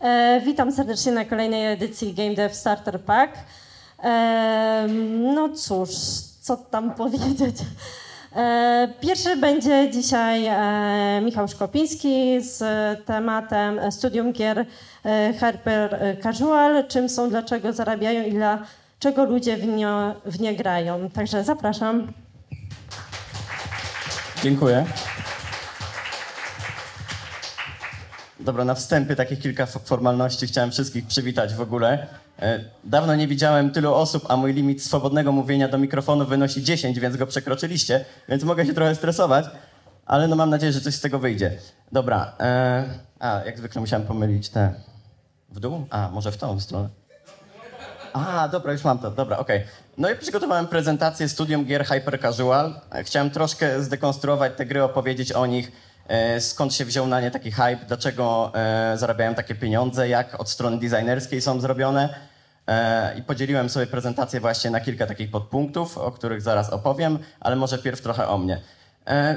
E, witam serdecznie na kolejnej edycji Game Dev Starter Pack. E, no cóż, co tam powiedzieć? E, pierwszy będzie dzisiaj Michał Szkopiński z tematem studium gier Hyper Casual, czym są, dlaczego zarabiają i dlaczego ludzie w nie, w nie grają. Także zapraszam. Dziękuję. Dobra, na wstępie takich kilka formalności chciałem wszystkich przywitać w ogóle. E, dawno nie widziałem tylu osób, a mój limit swobodnego mówienia do mikrofonu wynosi 10, więc go przekroczyliście, więc mogę się trochę stresować, ale no mam nadzieję, że coś z tego wyjdzie. Dobra, e, a jak zwykle musiałem pomylić te w dół? A, może w tą stronę. A, dobra, już mam to, dobra, okej. Okay. No i przygotowałem prezentację studium gier Hyper Casual. E, chciałem troszkę zdekonstruować te gry, opowiedzieć o nich, skąd się wziął na nie taki hype, dlaczego e, zarabiają takie pieniądze, jak od strony designerskiej są zrobione. E, I podzieliłem sobie prezentację właśnie na kilka takich podpunktów, o których zaraz opowiem, ale może pierw trochę o mnie.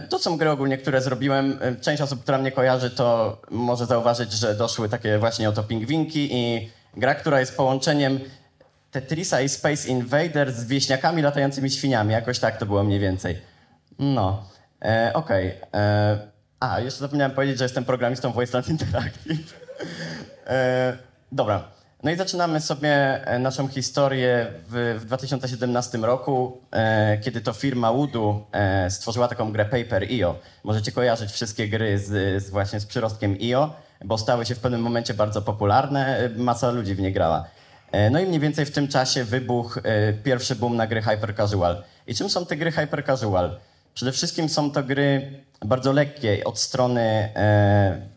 To są gry ogólnie, które zrobiłem. Część osób, która mnie kojarzy, to może zauważyć, że doszły takie właśnie oto pingwinki i gra, która jest połączeniem Tetrisa i Space Invader z wieśniakami latającymi świniami. Jakoś tak to było mniej więcej. No, e, okej. Okay. A, jeszcze zapomniałem powiedzieć, że jestem programistą Voiceland Interactive. e, dobra. No i zaczynamy sobie e, naszą historię w, w 2017 roku, e, kiedy to firma Woodu e, stworzyła taką grę Paper.io. Możecie kojarzyć wszystkie gry z, z, właśnie z przyrostkiem IO, bo stały się w pewnym momencie bardzo popularne, e, masa ludzi w nie grała. E, no i mniej więcej w tym czasie wybuchł pierwszy boom na gry hyper casual. I czym są te gry hyper casual? Przede wszystkim są to gry bardzo lekkie od strony, e,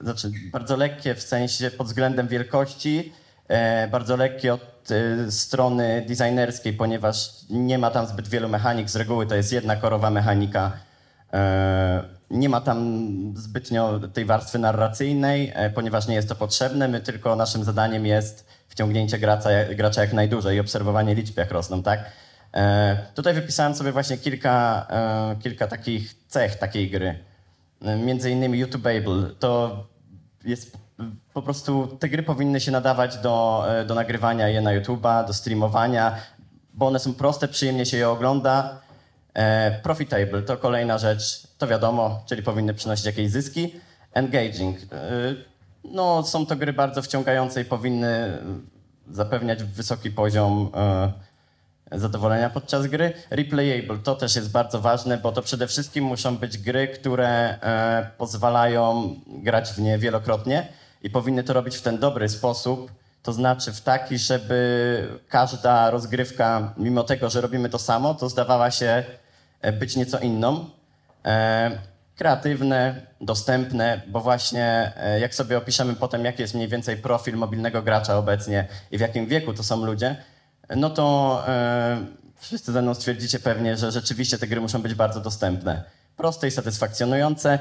znaczy bardzo lekkie w sensie pod względem wielkości, e, bardzo lekkie od e, strony designerskiej, ponieważ nie ma tam zbyt wielu mechanik. Z reguły to jest jedna korowa mechanika. E, nie ma tam zbytnio tej warstwy narracyjnej, e, ponieważ nie jest to potrzebne. My tylko naszym zadaniem jest wciągnięcie gracza, gracza jak najdłużej i obserwowanie liczb, jak rosną, tak? E, tutaj wypisałem sobie właśnie kilka, e, kilka takich cech takiej gry. E, między innymi YouTubeable. To jest po prostu te gry powinny się nadawać do, do nagrywania je na YouTube'a, do streamowania, bo one są proste, przyjemnie się je ogląda. profitable to kolejna rzecz, to wiadomo, czyli powinny przynosić jakieś zyski. Engaging. no, są to gry bardzo wciągające i powinny zapewniać wysoki poziom zadowolenia podczas gry. Replayable to też jest bardzo ważne, bo to przede wszystkim muszą być gry, które e, pozwalają grać w nie wielokrotnie i powinny to robić w ten dobry sposób, to znaczy w taki, żeby każda rozgrywka, mimo tego, że robimy to samo, to zdawała się e, być nieco inną. E, kreatywne, dostępne, bo właśnie e, jak sobie opiszemy potem, jaki jest mniej więcej profil mobilnego gracza obecnie i w jakim wieku to są ludzie, no to e, wszyscy ze mną stwierdzicie pewnie, że rzeczywiście te gry muszą być bardzo dostępne. Proste i satysfakcjonujące,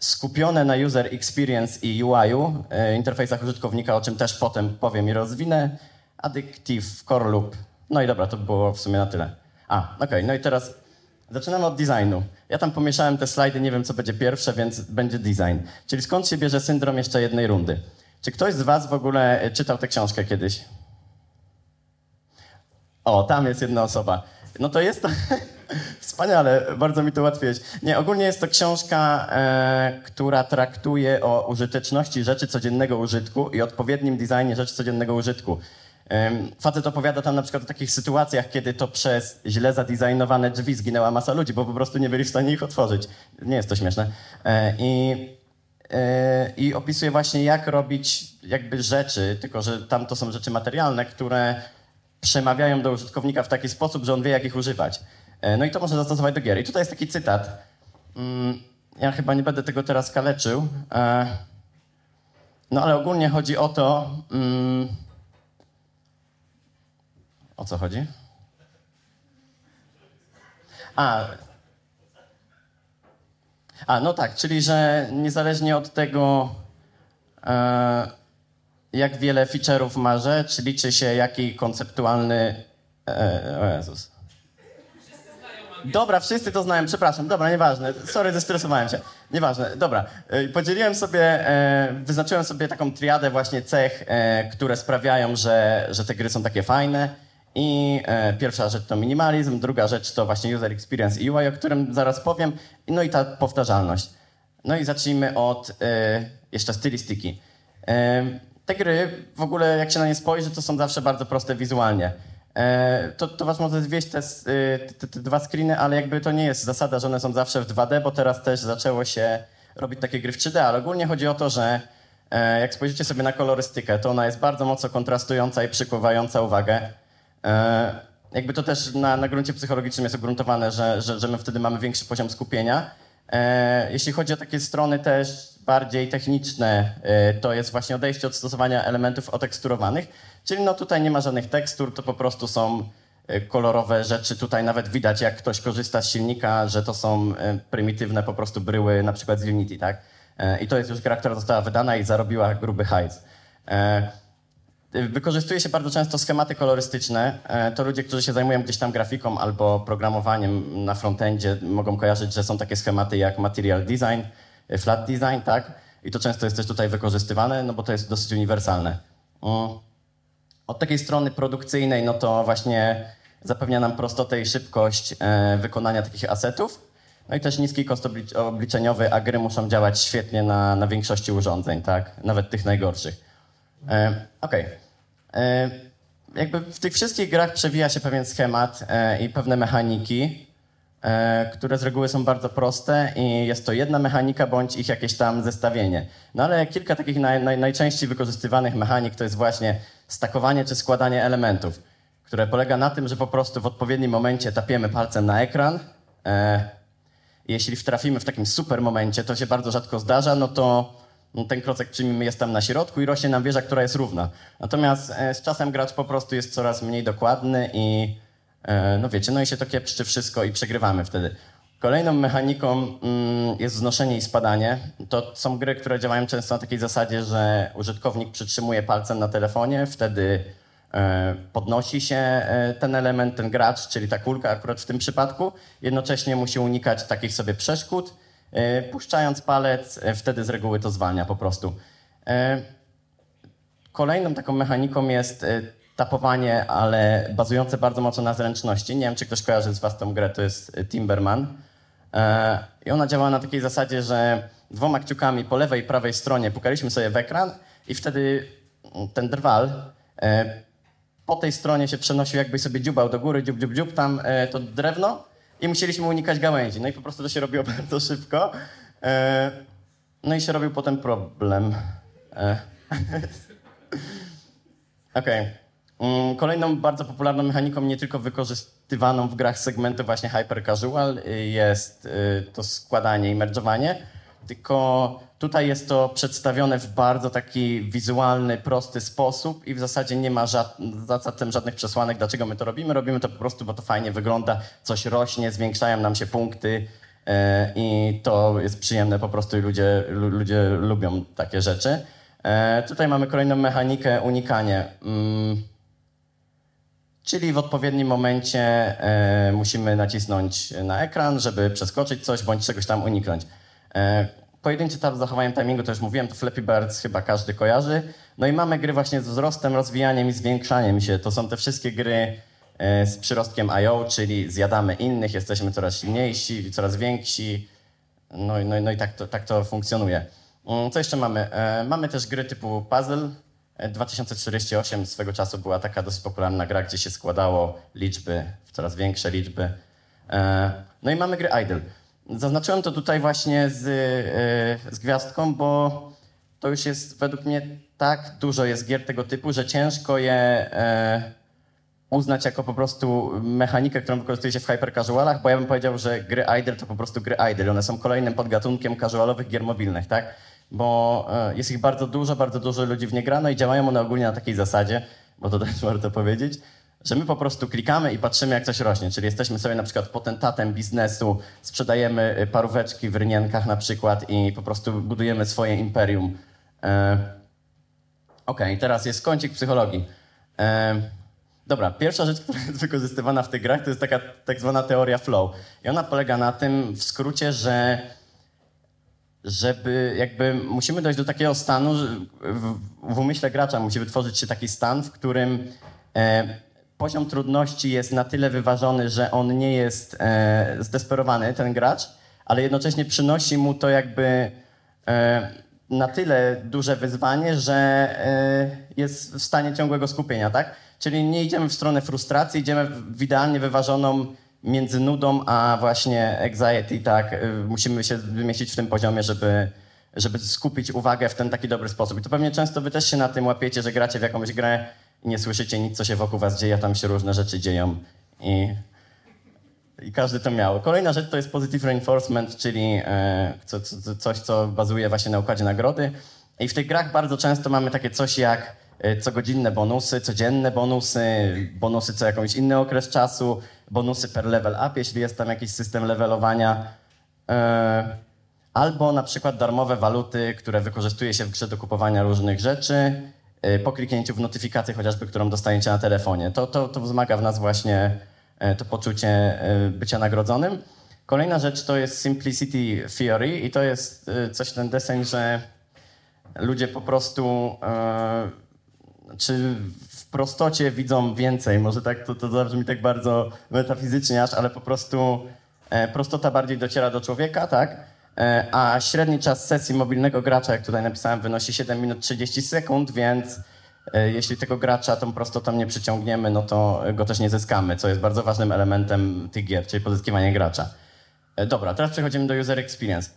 skupione na user experience i UI-u, e, interfejsach użytkownika, o czym też potem powiem i rozwinę. Addictive, core loop. No i dobra, to było w sumie na tyle. A, okej, okay, no i teraz zaczynamy od designu. Ja tam pomieszałem te slajdy, nie wiem co będzie pierwsze, więc będzie design. Czyli skąd się bierze syndrom jeszcze jednej rundy? Czy ktoś z was w ogóle czytał tę książkę kiedyś? O, tam jest jedna osoba. No to jest to... Wspaniale, bardzo mi to ułatwiłeś. Nie, ogólnie jest to książka, e, która traktuje o użyteczności rzeczy codziennego użytku i odpowiednim designie rzeczy codziennego użytku. E, facet opowiada tam na przykład o takich sytuacjach, kiedy to przez źle zadesignowane drzwi zginęła masa ludzi, bo po prostu nie byli w stanie ich otworzyć. Nie jest to śmieszne. E, I e, i opisuje właśnie, jak robić jakby rzeczy, tylko że tam to są rzeczy materialne, które przemawiają do użytkownika w taki sposób, że on wie, jak ich używać. E, no i to można zastosować do gier. I tutaj jest taki cytat. Mm, ja chyba nie będę tego teraz kaleczył. E, no ale ogólnie chodzi o to. Mm, o co chodzi? A, a, no tak, czyli że niezależnie od tego, e, jak wiele feature'ów ma rzecz, liczy się jaki konceptualny... E, o Jezus. Dobra, wszyscy to znają, przepraszam, dobra, nieważne. Sorry, zestresowałem się. Nieważne, dobra. E, Podzieliłem sobie, e, wyznaczyłem sobie taką triadę właśnie cech, e, które sprawiają, że, że te gry są takie fajne. I e, pierwsza rzecz to minimalizm, druga rzecz to właśnie user experience i UI, o którym zaraz powiem, no i ta powtarzalność. No i zacznijmy od e, jeszcze stylistyki. Te gry, w ogóle jak się na nie spojrzy, to są zawsze bardzo proste wizualnie. E, to, to was może zwieść te, y, te, te dwa screeny, ale jakby to nie jest zasada, że one są zawsze w 2D, bo teraz też zaczęło się robić takie gry w 3D, ale ogólnie chodzi o to, że e, jak spojrzycie sobie na kolorystykę, to ona jest bardzo mocno kontrastująca i przykuwająca uwagę. E, jakby to też na, na gruncie psychologicznym jest ugruntowane, że, że, że my wtedy mamy większy poziom skupienia. Jeśli chodzi o takie strony też bardziej techniczne, e, to jest właśnie odejście od stosowania elementów oteksturowanych, czyli no tutaj nie ma żadnych tekstur, to po prostu są e, kolorowe rzeczy. Tutaj nawet widać, jak ktoś korzysta z silnika, że to są e, prymitywne po prostu bryły, na przykład z Unity, tak? I to jest już gra, która została wydana i zarobiła gruby hajs. Wykorzystuje się bardzo często schematy kolorystyczne. To ludzie, którzy się zajmują gdzieś tam grafiką albo programowaniem na frontendzie, mogą kojarzyć, że są takie schematy jak material design, flat design, tak? I to często jest też tutaj wykorzystywane, no bo to jest dosyć uniwersalne. Mm. Od takiej strony produkcyjnej, no to właśnie zapewnia nam prostotę i szybkość e, wykonania takich asetów. No i też niski koszt oblicz- obliczeniowy, a gry muszą działać świetnie na, na większości urządzeń, tak? Nawet tych najgorszych. E, Okej. E, Jakby w tych wszystkich grach przewija się pewien schemat e, i pewne mechaniki, e, które z reguły są bardzo proste i jest to jedna mechanika bądź ich jakieś tam zestawienie. No ale kilka takich naj, naj, najczęściej wykorzystywanych mechanik to jest właśnie stakowanie czy składanie elementów, które polega na tym, że po prostu w odpowiednim momencie tapiemy palcem na ekran. E, jeśli wtrafimy w takim super momencie, to się bardzo rzadko zdarza, no to no, ten klocek przyjmijmy jest tam na środku i rośnie nam wieża, która jest równa. Natomiast e, z czasem gracz po prostu jest coraz mniej dokładny i e, no wiecie, no i się to kiepszczy wszystko i przegrywamy wtedy. Kolejną mechaniką mm, jest wznoszenie i spadanie. To są gry, które działają często na takiej zasadzie, że użytkownik przytrzymuje palcem na telefonie, wtedy e, podnosi się e, ten element, ten gracz, czyli ta kulka akurat w tym przypadku. Jednocześnie musi unikać takich sobie przeszkód. E, Puszczając palec, e, wtedy z reguły to zwalnia po prostu. E, Kolejną taką mechaniką jest e, tapowanie, ale bazujące bardzo mocno na zręczności. Nie wiem, czy ktoś kojarzy z was tą grę, to jest e, Timberman. E, I ona działa na takiej zasadzie, że dwoma kciukami po lewej i prawej stronie pukaliśmy sobie w ekran i wtedy mm, ten drwal e, po tej stronie się przenosił, jakby sobie dziubał do góry, dziub, dziub, dziub, tam e, to drewno i musieliśmy unikać gałęzi. No i po prostu to się robiło bardzo szybko. No i się robił potem problem. Okej. Mm, Kolejną bardzo popularną mechaniką, nie tylko wykorzystywaną w grach segmentu właśnie hyper casual, y, jest y, to składanie i merdżowanie. Tylko tutaj jest to przedstawione w bardzo taki wizualny, prosty sposób i w zasadzie nie ma za zatem żadnych przesłanek, dlaczego my to robimy. Robimy to po prostu, bo to fajnie wygląda, coś rośnie, zwiększają nam się punkty e, i to jest przyjemne po prostu i ludzie, lu- ludzie lubią takie rzeczy. E, tutaj mamy kolejną mechanikę unikanie. Czyli w odpowiednim momencie e, musimy nacisnąć na ekran, żeby przeskoczyć coś bądź czegoś tam uniknąć. E, pojedynczy tab z zachowaniem timingu, to już mówiłem, to Flappy Birds chyba każdy kojarzy. No i mamy gry właśnie z wzrostem, rozwijaniem i zwiększaniem się. To są te wszystkie gry e, z przyrostkiem IO, czyli zjadamy innych, jesteśmy coraz silniejsi, coraz więksi. No, no, no i tak to, tak to funkcjonuje. Mm, Co jeszcze mamy? E, mamy też gry typu puzzle. E, 2048 swego czasu była taka dosyć popularna gra, gdzie się składało liczby w coraz większe liczby. E, No i mamy gry idle. Zaznaczyłem to tutaj właśnie z, e, z gwiazdką, bo to już jest według mnie tak dużo jest gier tego typu, że ciężko je e, uznać jako po prostu mechanikę, którą wykorzystuje się w hypercasualach, bo ja bym powiedział, że gry idle to po prostu gry idle. One są kolejnym podgatunkiem casualowych gier mobilnych, tak? Bo e, jest ich bardzo dużo, bardzo dużo ludzi w nie gra, no i działają one ogólnie na takiej zasadzie, bo to też warto powiedzieć, że my po prostu klikamy i patrzymy, jak coś rośnie. Czyli jesteśmy sobie na przykład potentatem biznesu, sprzedajemy y, paróweczki w rynienkach na przykład i po prostu budujemy swoje imperium. E, Okej, teraz jest kącik psychologii. E, Dobra, pierwsza rzecz, która jest wykorzystywana w tych grach, to jest taka tak zwana teoria flow. I ona polega na tym, w skrócie, że żeby jakby musimy dojść do takiego stanu, że w, w umyśle gracza musi wytworzyć się taki stan, w którym e, poziom trudności jest na tyle wyważony, że on nie jest e, zdesperowany, ten gracz, ale jednocześnie przynosi mu to jakby e, na tyle duże wyzwanie, że e, jest w stanie ciągłego skupienia, tak? Czyli nie idziemy w stronę frustracji, idziemy w idealnie wyważoną między nudą a właśnie anxiety, tak? Y, musimy się wymieścić w tym poziomie, żeby, żeby skupić uwagę w ten taki dobry sposób. I to pewnie często wy też się na tym łapiecie, że gracie w jakąś grę i nie słyszycie nic, co się wokół was dzieje, a tam się różne rzeczy dzieją i, i każdy to miał. Kolejna rzecz to jest positive reinforcement, czyli e, co, co, coś, co bazuje właśnie na układzie nagrody. I w tych grach bardzo często mamy takie coś jak cogodzinne bonusy, codzienne bonusy, bonusy co jakiś inny okres czasu, bonusy per level up, jeśli jest tam jakiś system levelowania. E, albo na przykład darmowe waluty, które wykorzystuje się w grze do kupowania różnych rzeczy e, po kliknięciu w notyfikację chociażby, którą dostajecie na telefonie. To, to, to wzmaga w nas właśnie to poczucie bycia nagrodzonym. Kolejna rzecz to jest Simplicity Theory i to jest coś ten deseń, że ludzie po prostu czy w prostocie widzą więcej. Może tak to, to zabrzmi tak bardzo metafizycznie aż, ale po prostu e, prostota bardziej dociera do człowieka, tak? E, a średni czas sesji mobilnego gracza, jak tutaj napisałem, wynosi 7 minut 30 sekund, więc e, jeśli tego gracza tą prostotą nie przyciągniemy, no to go też nie zyskamy, co jest bardzo ważnym elementem tych gier, czyli pozyskiwanie gracza. Dobra, teraz przechodzimy do user experience.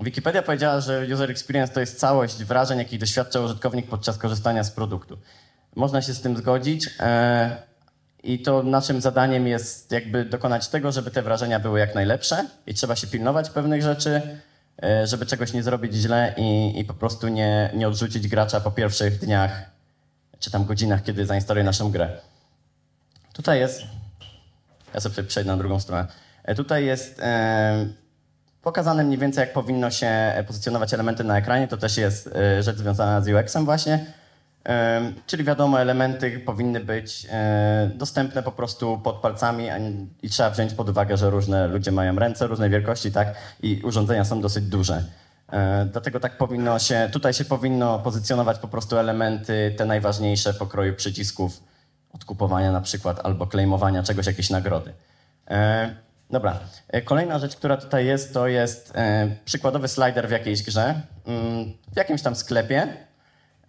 Wikipedia powiedziała, że user experience to jest całość wrażeń, jakich doświadcza użytkownik podczas korzystania z produktu. Można się z tym zgodzić. E, I to naszym zadaniem jest jakby dokonać tego, żeby te wrażenia były jak najlepsze i trzeba się pilnować pewnych rzeczy, e, żeby czegoś nie zrobić źle i, i po prostu nie, nie odrzucić gracza po pierwszych dniach czy tam godzinach, kiedy zainstaluje naszą grę. Tutaj jest. Ja sobie przejdę na drugą stronę. E, tutaj jest pokazane mniej więcej, jak powinno się pozycjonować elementy na ekranie. To też jest e, rzecz związana z UX-em właśnie. Czyli wiadomo, elementy powinny być e, dostępne po prostu pod palcami i trzeba wziąć pod uwagę, że różne ludzie mają ręce różnej wielkości, tak? I urządzenia są dosyć duże. E, dlatego tak powinno się, tutaj się powinno pozycjonować po prostu elementy, te najważniejsze pokroju przycisków odkupowania na przykład albo claimowania czegoś, jakieś nagrody. E, dobra. Kolejna rzecz, która tutaj jest, to jest przykładowy slider w jakiejś grze, mm, w jakimś tam sklepie,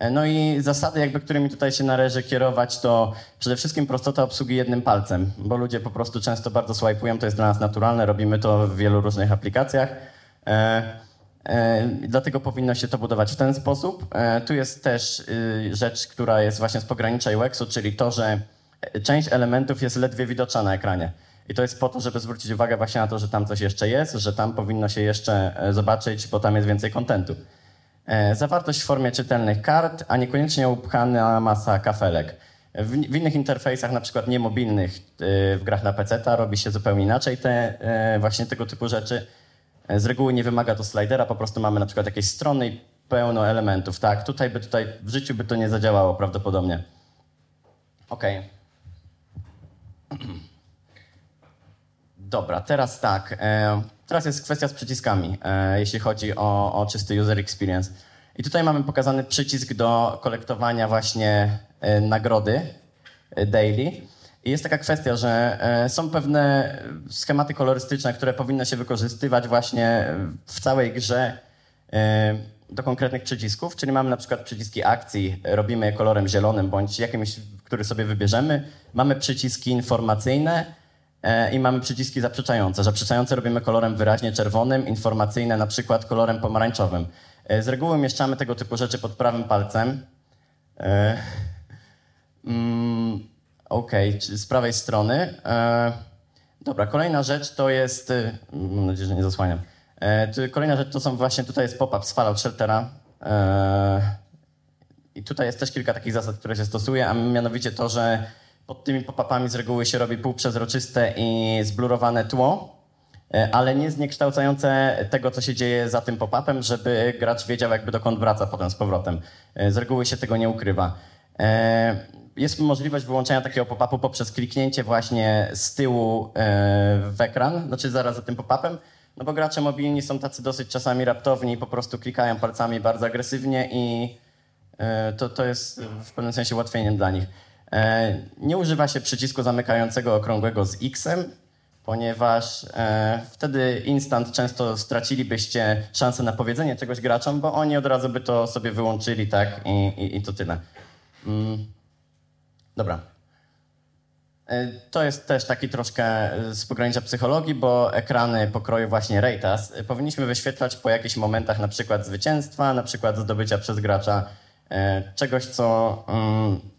E, no i zasady, jakby, którymi tutaj się należy kierować, to przede wszystkim prostota obsługi jednym palcem, bo ludzie po prostu często bardzo swajpują, to jest dla nas naturalne, robimy to w wielu różnych aplikacjach. E, e, dlatego powinno się to budować w ten sposób. E, tu jest też y, rzecz, która jest właśnie z pogranicza UX-u, czyli to, że część elementów jest ledwie widoczna na ekranie. I to jest po to, żeby zwrócić uwagę właśnie na to, że tam coś jeszcze jest, że tam powinno się jeszcze e, zobaczyć, bo tam jest więcej kontentu. E, zawartość w formie czytelnych kart, a niekoniecznie upchana masa kafelek. W, innych interfejsach, na przykład niemobilnych, e, w grach na PC, robi się zupełnie inaczej te właśnie tego typu rzeczy. Z reguły nie wymaga to slidera, po prostu mamy na przykład jakieś strony i pełno elementów. Tak, tutaj by tutaj w życiu by to nie zadziałało prawdopodobnie. OK. Dobra, teraz tak. Teraz jest kwestia z przyciskami, e, jeśli chodzi o, o czysty user experience. I tutaj mamy pokazany przycisk do kolektowania właśnie e, nagrody e, daily. I jest taka kwestia, że są pewne schematy kolorystyczne, które powinno się wykorzystywać właśnie w całej grze do konkretnych przycisków, czyli mamy na przykład przyciski akcji, robimy je kolorem zielonym bądź jakimś, który sobie wybierzemy. Mamy przyciski informacyjne, E, i mamy przyciski zaprzeczające. Zaprzeczające robimy kolorem wyraźnie czerwonym, informacyjne na przykład kolorem pomarańczowym. E, z reguły mieszczamy tego typu rzeczy pod prawym palcem. E, mm, ok, z prawej strony. Dobra, kolejna rzecz to jest. Mam nadzieję, że nie zasłaniam. Kolejna rzecz to są właśnie tutaj jest pop-up z Fallout Sheltera. I tutaj jest też kilka takich zasad, które się stosuje, a mianowicie to, że pod tymi pop-upami z reguły się robi półprzezroczyste i zblurowane tło, e, ale nie zniekształcające tego, co się dzieje za tym pop-upem, żeby gracz wiedział, jakby dokąd wraca potem z powrotem. E, z reguły się tego nie ukrywa. E, jest możliwość wyłączenia takiego pop-upu poprzez kliknięcie właśnie z tyłu w ekran, znaczy zaraz za tym pop-upem, no bo gracze mobilni są tacy dosyć czasami raptowni po prostu klikają palcami bardzo agresywnie i to, to jest w pewnym sensie ułatwieniem dla nich. E, nie używa się przycisku zamykającego okrągłego z X-em, ponieważ e, wtedy instant często stracilibyście szansę na powiedzenie czegoś graczom, bo oni od razu by to sobie wyłączyli, tak, i, i, i to tyle. Mm. Dobra. E, to jest też taki troszkę z pogranicza psychologii, bo ekrany pokroju właśnie Raytas e, powinniśmy wyświetlać po jakichś momentach na przykład zwycięstwa, na przykład zdobycia przez gracza czegoś, co mm,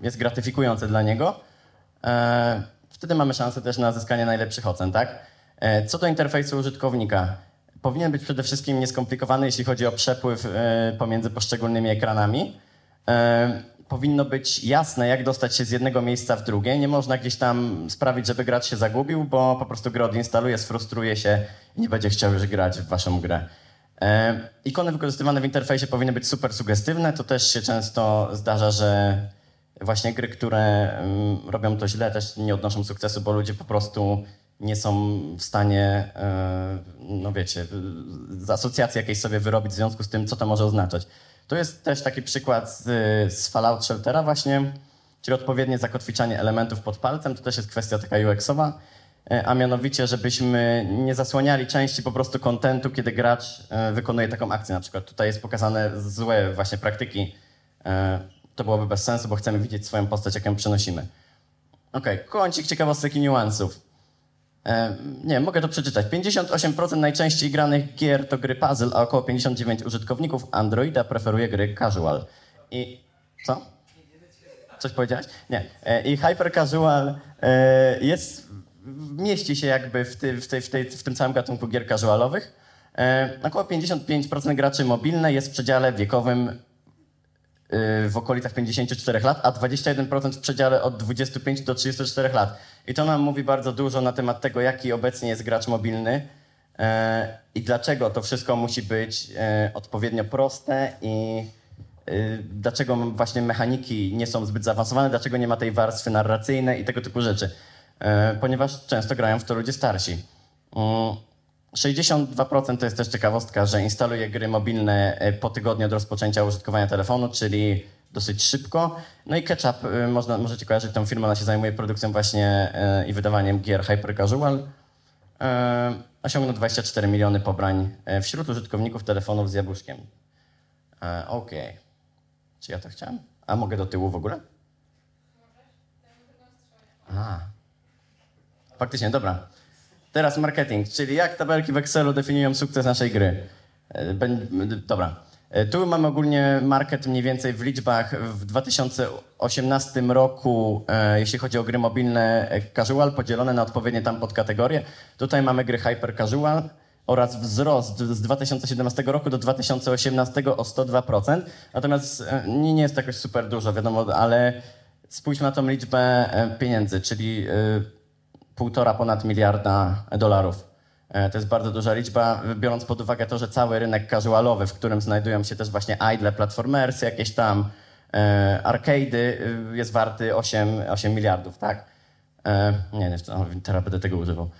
jest gratyfikujące dla niego. Wtedy mamy szansę też na zyskanie najlepszych ocen, tak? Co do interfejsu użytkownika. Powinien być przede wszystkim nieskomplikowany, jeśli chodzi o przepływ pomiędzy poszczególnymi ekranami powinno być jasne, jak dostać się z jednego miejsca w drugie. Nie można gdzieś tam sprawić, żeby gracz się zagubił, bo po prostu grę odinstaluje, sfrustruje się i nie będzie chciał już grać w waszą grę. E, ikony wykorzystywane w interfejsie powinny być super sugestywne. To też się często zdarza, że właśnie gry, które mm, robią to źle, też nie odnoszą sukcesu, bo ludzie po prostu nie są w stanie, e, no wiecie, asocjacji jakiejś sobie wyrobić w związku z tym, co to może oznaczać. To jest też taki przykład z, z Fallout Sheltera właśnie, czyli odpowiednie zakotwiczanie elementów pod palcem. To też jest kwestia taka UX-owa, e, a mianowicie, żebyśmy nie zasłaniali części po prostu kontentu, kiedy gracz e, wykonuje taką akcję. Na przykład tutaj jest pokazane złe właśnie praktyki. E, to byłoby bez sensu, bo chcemy widzieć swoją postać, jak ją przenosimy. Ok, kącik ciekawostek i niuansów. E, nie, mogę to przeczytać. 58% najczęściej granych gier to gry puzzle, a około 59% użytkowników Androida preferuje gry casual. I co? Coś powiedziałeś? Nie. E, I hyper casual e, jest, mieści się jakby w, ty, w, tej, w, tej, w tym całym gatunku gier casualowych. Około 55% graczy mobilne jest w przedziale wiekowym w okolicach 54 lat, a 21% w przedziale od 25 do 34 lat. I to nam mówi bardzo dużo na temat tego, jaki obecnie jest gracz mobilny e, i dlaczego to wszystko musi być e, odpowiednio proste i dlaczego właśnie mechaniki nie są zbyt zaawansowane, dlaczego nie ma tej warstwy narracyjnej i tego typu rzeczy. Ponieważ często grają w to ludzie starsi. 62% mm, to jest też ciekawostka, że instaluje gry mobilne e, po tygodniu od rozpoczęcia użytkowania telefonu, czyli dosyć szybko. No i Ketchup, y, można, możecie kojarzyć tą firmę, ona się zajmuje produkcją właśnie y, i wydawaniem gier hyper casual. Osiągnął 24 miliony pobrań wśród użytkowników telefonów z jabłuszkiem. Okej. Okay. Czy ja to chciałem? A mogę do tyłu w ogóle? A. Faktycznie, dobra. Teraz marketing, czyli jak tabelki w Excelu definiują sukces naszej gry. Dobra. E, tu mamy ogólnie market mniej więcej w liczbach w 2018 roku, e, jeśli chodzi o gry mobilne e, casual, podzielone na odpowiednie tam podkategorie. Tutaj mamy gry hyper casual oraz wzrost z 2017 roku do 2018 o 102%. Natomiast nie jest to jakoś super dużo, wiadomo, ale spójrzmy na tą liczbę pieniędzy, czyli półtora ponad miliarda dolarów. E, to jest bardzo duża liczba, biorąc pod uwagę to, że cały rynek casualowy, w którym znajdują się też właśnie idle, platformersy, jakieś tam e, arcade'y, y, jest warty 8, 8 miliardów, tak? E, nie, nie, teraz będę tego używał.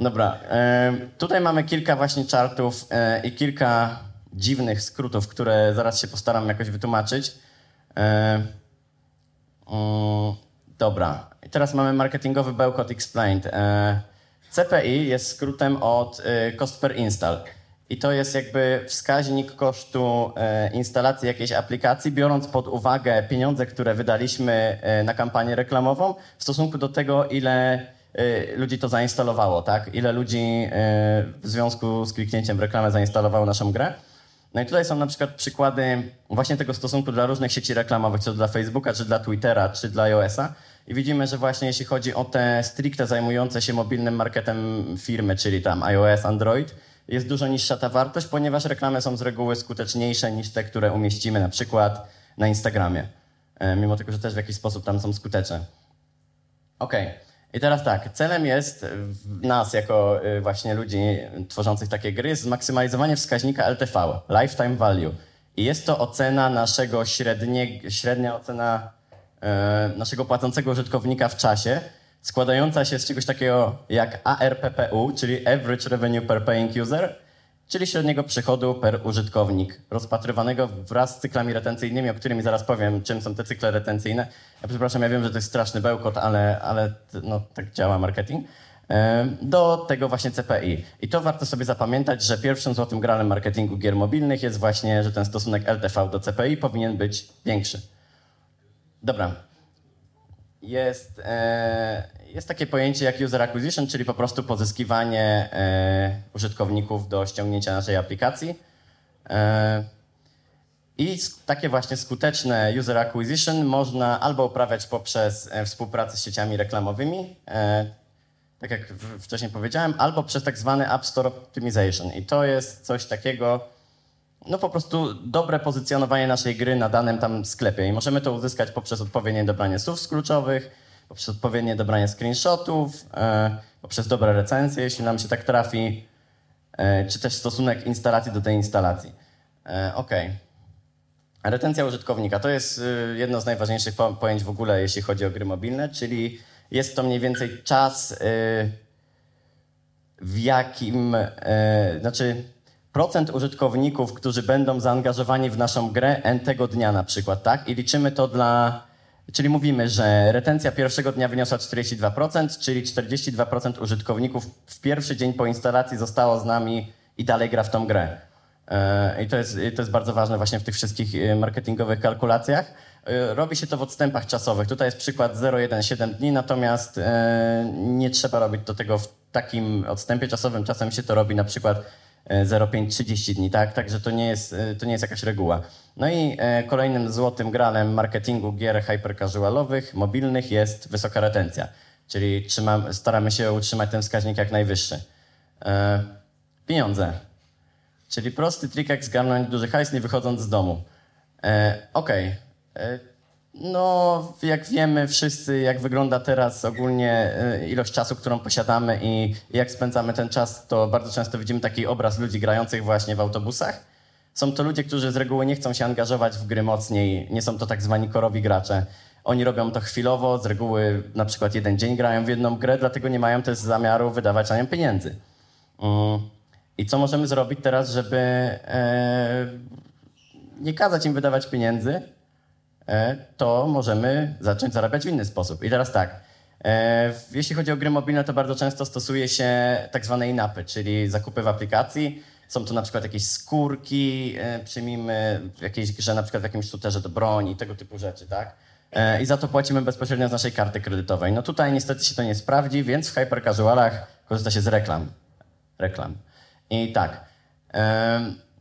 Dobra, e, tutaj mamy kilka właśnie chartów e, i kilka dziwnych skrótów, które zaraz się postaram jakoś wytłumaczyć. E, mm, dobra, i teraz mamy marketingowy bełkot explained. CPI jest skrótem od y, cost per install. I to jest jakby wskaźnik kosztu y, instalacji jakiejś aplikacji, biorąc pod uwagę pieniądze, które wydaliśmy y, na kampanię reklamową, w stosunku do tego, ile ludzi to zainstalowało, tak? Ile ludzi w związku z kliknięciem w reklamę zainstalowało naszą grę. No i tutaj są na przykład przykłady właśnie tego stosunku dla różnych sieci reklamowych, czy dla Facebooka, czy dla Twittera, czy dla iOS-a. I widzimy, że właśnie jeśli chodzi o te stricte zajmujące się mobilnym marketem firmy, czyli tam iOS, Android, jest dużo niższa ta wartość, ponieważ reklamy są z reguły skuteczniejsze niż te, które umieścimy na przykład na Instagramie. E, mimo tego, że też w jakiś sposób tam są skuteczne. Ok. I teraz tak, celem jest nas, jako y, właśnie ludzi tworzących takie gry, zmaksymalizowanie wskaźnika LTV, Lifetime Value. I jest to ocena naszego średnie, średnia ocena naszego płacącego użytkownika w czasie, składająca się z czegoś takiego jak ARPPU, czyli Average Revenue Per Paying User, czyli średniego przychodu per użytkownik, rozpatrywanego wraz z cyklami retencyjnymi, o którymi zaraz powiem, czym są te cykle retencyjne. Ja przepraszam, ja wiem, że to jest straszny bełkot, ale, ale no, tak działa marketing. E, do tego właśnie CPI. I to warto sobie zapamiętać, że pierwszym złotym gralem marketingu gier mobilnych jest właśnie, że ten stosunek LTV do CPI powinien być większy. Dobra. Jest, e, jest takie pojęcie jak user acquisition, czyli po prostu pozyskiwanie e, użytkowników do ściągnięcia naszej aplikacji. E, I takie właśnie skuteczne user acquisition można albo uprawiać poprzez e, współpracę z sieciami reklamowymi, e, tak jak wcześniej powiedziałem, albo przez tak zwany App Store Optimization. I to jest coś takiego, no po prostu dobre pozycjonowanie naszej gry na danym tam sklepie. I możemy to uzyskać poprzez odpowiednie dobranie słów kluczowych, poprzez odpowiednie dobranie screenshotów, e, poprzez dobre recenzje, jeśli nam się tak trafi, e, czy też stosunek instalacji do tej instalacji. E, ok. Retencja użytkownika to jest y, jedno z najważniejszych pojęć w ogóle, jeśli chodzi o gry mobilne, czyli jest to mniej więcej czas, y, w jakim, y, znaczy procent użytkowników, którzy będą zaangażowani w naszą grę N tego dnia na przykład, tak? I liczymy to dla, czyli mówimy, że retencja pierwszego dnia wyniosła 42%, czyli 42% użytkowników w pierwszy dzień po instalacji zostało z nami i dalej gra w tą grę. Y, I to jest, to jest bardzo ważne właśnie w tych wszystkich marketingowych kalkulacjach. E, robi się to w odstępach czasowych. Tutaj jest przykład 0,1-7 dni, natomiast e, nie trzeba robić do tego w takim odstępie czasowym. Czasem się to robi na przykład 0,5-30 e, dni, tak? Także to nie, jest, to nie jest jakaś reguła. No i kolejnym złotym gralem marketingu gier hypercasualowych, mobilnych jest wysoka retencja. Czyli trzymam, staramy się utrzymać ten wskaźnik jak najwyższy. pieniądze. Czyli prosty trik jak zgarnąć duży hajs nie wychodząc z domu. Okej, okay. No, jak wiemy wszyscy, jak wygląda teraz ogólnie e, ilość czasu, którą posiadamy i jak spędzamy ten czas, to bardzo często widzimy taki obraz ludzi grających właśnie w autobusach. Są to ludzie, którzy z reguły nie chcą się angażować w gry mocniej, nie są to tak zwani korowi gracze. Oni robią to chwilowo, z reguły na przykład jeden dzień grają w jedną grę, dlatego nie mają też zamiaru wydawać na nią pieniędzy. Mm. I co możemy zrobić teraz, żeby e, nie kazać im wydawać pieniędzy, to możemy zacząć zarabiać w inny sposób. I teraz tak, e, jeśli chodzi o gry mobilne, to bardzo często stosuje się tak zwane in-appy, czyli zakupy w aplikacji. Są to na przykład jakieś skórki, e, przyjmijmy w jakiejś grze, na przykład w jakimś shooterze do broni tego typu rzeczy, tak? I za to płacimy bezpośrednio z naszej karty kredytowej. No tutaj niestety się to nie sprawdzi, więc w hypercasualach korzysta się z reklam. Reklam. I tak,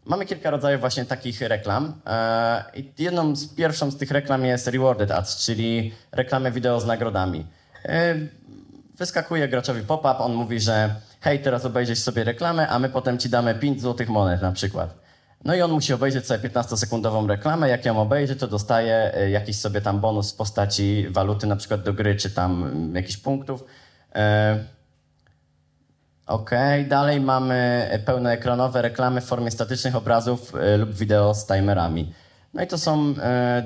Mamy kilka rodzajów właśnie takich reklam. E, jedną z pierwszą z tych reklam jest Rewarded Ads, czyli reklamy wideo z nagrodami. E, wyskakuje graczowi pop-up, on mówi, że hej, teraz obejrzysz sobie reklamę, a my potem ci damy 5 złotych monet na przykład. No i on musi obejrzeć sobie 15-sekundową reklamę. Jak ją obejrzy, to dostaje e, jakiś sobie tam bonus w postaci waluty na przykład do gry, czy tam mm, jakichś punktów. OK, dalej mamy pełnoekranowe reklamy w formie statycznych obrazów y, lub wideo z timerami. No i to są y,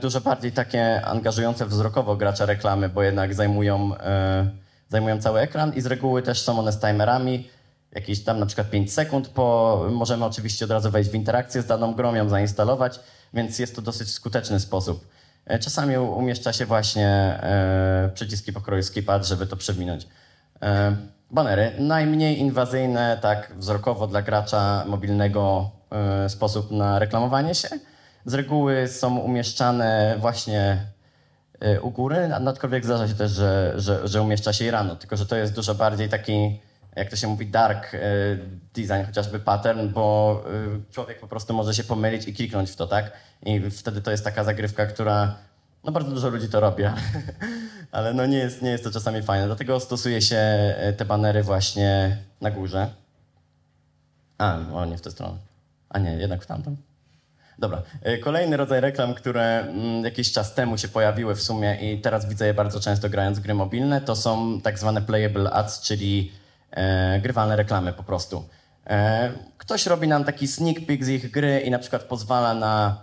dużo bardziej takie angażujące wzrokowo gracza reklamy, bo jednak zajmują, y, zajmują cały ekran i z reguły też są one z timerami. Jakieś tam na przykład 5 sekund, po, możemy oczywiście od razu wejść w interakcję z daną grą, ją zainstalować, więc jest to dosyć skuteczny sposób. Czasami umieszcza się właśnie przyciski pokroju skipad, żeby to przewinąć. Banery. Najmniej inwazyjne, tak wzrokowo dla gracza mobilnego y, sposób na reklamowanie się. Z reguły są umieszczane właśnie y, u góry, aczkolwiek zdarza się też, że, że, że umieszcza się i rano, tylko że to jest dużo bardziej taki, jak to się mówi, dark y, design, chociażby pattern, bo człowiek po prostu może się pomylić i kliknąć w to, tak? I wtedy to jest taka zagrywka, która no bardzo dużo ludzi to robi, ale no nie jest, nie jest to czasami fajne. Dlatego stosuje się e, te banery właśnie na górze. A, o nie w tę stronę. A nie, jednak w tamtą. Dobra. E, kolejny rodzaj reklam, które mm, jakiś czas temu się pojawiły w sumie i teraz widzę je bardzo często grając w gry mobilne, to są tak zwane playable ads, czyli e, grywalne reklamy po prostu. E, ktoś robi nam taki sneak peek z ich gry i na przykład pozwala na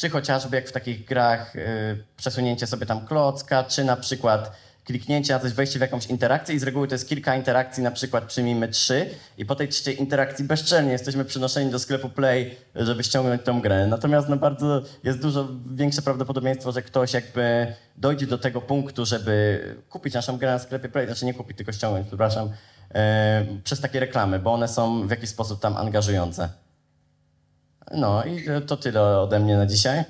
czy chociażby jak w takich grach y, przesunięcie sobie tam klocka, czy na przykład kliknięcie na coś, wejście w jakąś interakcję i z reguły to jest kilka interakcji, na przykład przyjmijmy trzy i po tej trzeciej interakcji bezczelnie jesteśmy przynoszeni do sklepu Play, żeby ściągnąć tą grę. Natomiast no bardzo jest dużo większe prawdopodobieństwo, że ktoś jakby dojdzie do tego punktu, żeby kupić naszą grę na sklepie Play, znaczy nie kupić, tylko ściągnąć, przepraszam, e, przez takie reklamy, bo one są w jakiś sposób tam angażujące. No i to tyle ode mnie na dzisiaj.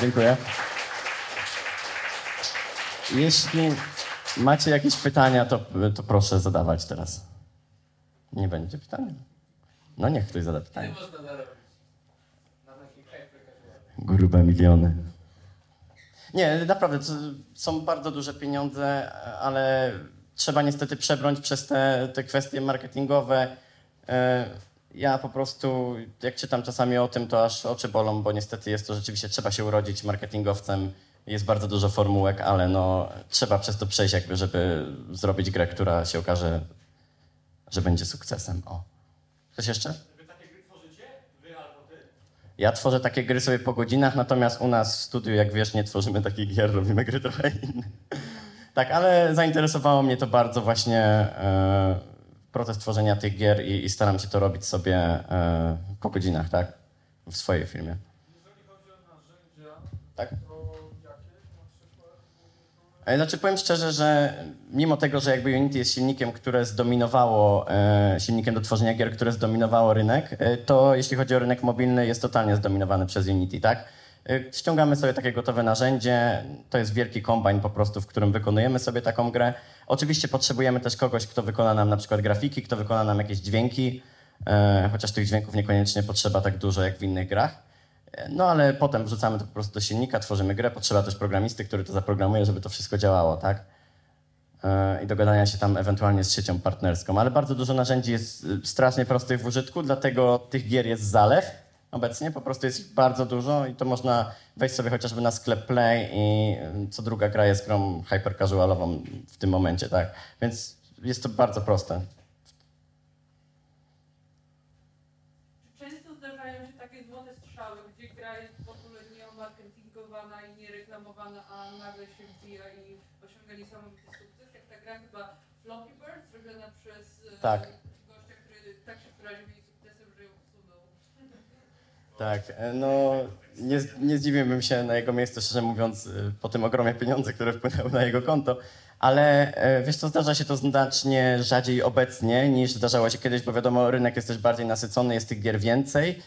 Dziękuję. Jeśli macie jakieś pytania, to, to proszę zadawać teraz. Nie będzie pytania? No niech ktoś zada pytanie. Grube miliony. Nie, naprawdę, są bardzo duże pieniądze, ale trzeba niestety przebrnąć przez te, te kwestie marketingowe. E, Ja po prostu, jak czytam czasami o tym, to aż oczy bolą, bo niestety jest to rzeczywiście, trzeba się urodzić marketingowcem. Jest bardzo dużo formułek, ale no, trzeba przez to przejść, jakby, żeby zrobić grę, która się okaże, że będzie sukcesem. O. Coś jeszcze? Wy takie gry tworzycie? Wy albo ty? Ja tworzę takie gry sobie po godzinach, natomiast u nas w studiu, jak wiesz, nie tworzymy takich gier, robimy gry trochę inne. Tak, ale zainteresowało mnie to bardzo właśnie e, proces tworzenia tych gier i, i staram się to robić sobie e, po godzinach, tak? W swojej firmie. Jeżeli chodzi o narzędzia, Tak? E, Znaczy powiem szczerze, że mimo tego, że jakby Unity jest silnikiem, które zdominowało, e, silnikiem do tworzenia gier, które zdominowało rynek, to jeśli chodzi o rynek mobilny, jest totalnie zdominowany przez Unity, tak? Ściągamy sobie takie gotowe narzędzie, to jest wielki kombajn po prostu, w którym wykonujemy sobie taką grę. Oczywiście potrzebujemy też kogoś, kto wykona nam na przykład grafiki, kto wykona nam jakieś dźwięki, e, chociaż tych dźwięków niekoniecznie potrzeba tak dużo jak w innych grach. No ale potem wrzucamy to po prostu do silnika, tworzymy grę, potrzeba też programisty, który to zaprogramuje, żeby to wszystko działało, tak? E, I dogadania się tam ewentualnie z siecią partnerską. Ale bardzo dużo narzędzi jest strasznie prostych w użytku, dlatego tych gier jest zalew obecnie. Po prostu jest ich bardzo dużo i to można wejść sobie chociażby na sklep Play i y, co druga gra jest grą hyper casualową w tym momencie, tak? Więc jest to bardzo proste. Czy często zdarzają się takie złote strzały, gdzie gra jest w ogóle nieomarketingowana i niereklamowana, a nagle się wbija i osiąga niesamowity sukces? Jak ta gra chyba Floppy Bird, zrobiona przez e, Tak. gościa, który tak się wyraził jej sukcesem, że ją usunął. Tak, e, no nie, nie zdziwiłbym się na jego miejscu, szczerze mówiąc, y, po tym ogromie pieniędzy, które wpłynęły na jego konto, ale e, wiesz co, zdarza się to znacznie rzadziej obecnie niż zdarzało się kiedyś, bo wiadomo, rynek jest też bardziej nasycony, jest tych gier więcej,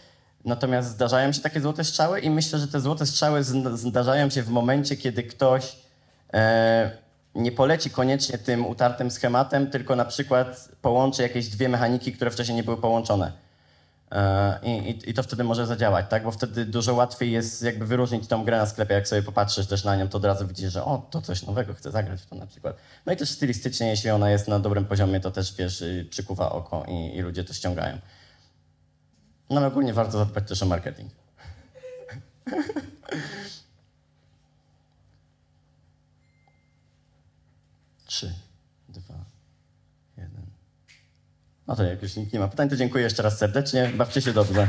natomiast zdarzają się takie złote strzały i myślę, że te złote strzały zd- zdarzają się w momencie, kiedy ktoś e, nie poleci koniecznie tym utartym schematem, tylko na przykład połączy jakieś dwie mechaniki, które wcześniej nie były połączone. E, I, i, to wtedy może zadziałać, tak? Bo wtedy dużo łatwiej jest jakby wyróżnić tą grę na sklepie. Jak sobie popatrzysz też na nią, to od razu widzisz, że o, to coś nowego, chcę zagrać w to na przykład. No i też stylistycznie, jeśli ona jest na dobrym poziomie, to też, wiesz, y, przykuwa oko i, i ludzie to ściągają. No ale ogólnie warto zadbać też o marketing. Trzy, dwa, jeden. No to jak już nikt nie ma pytań, to dziękuję jeszcze raz serdecznie. Bawcie się dobrze.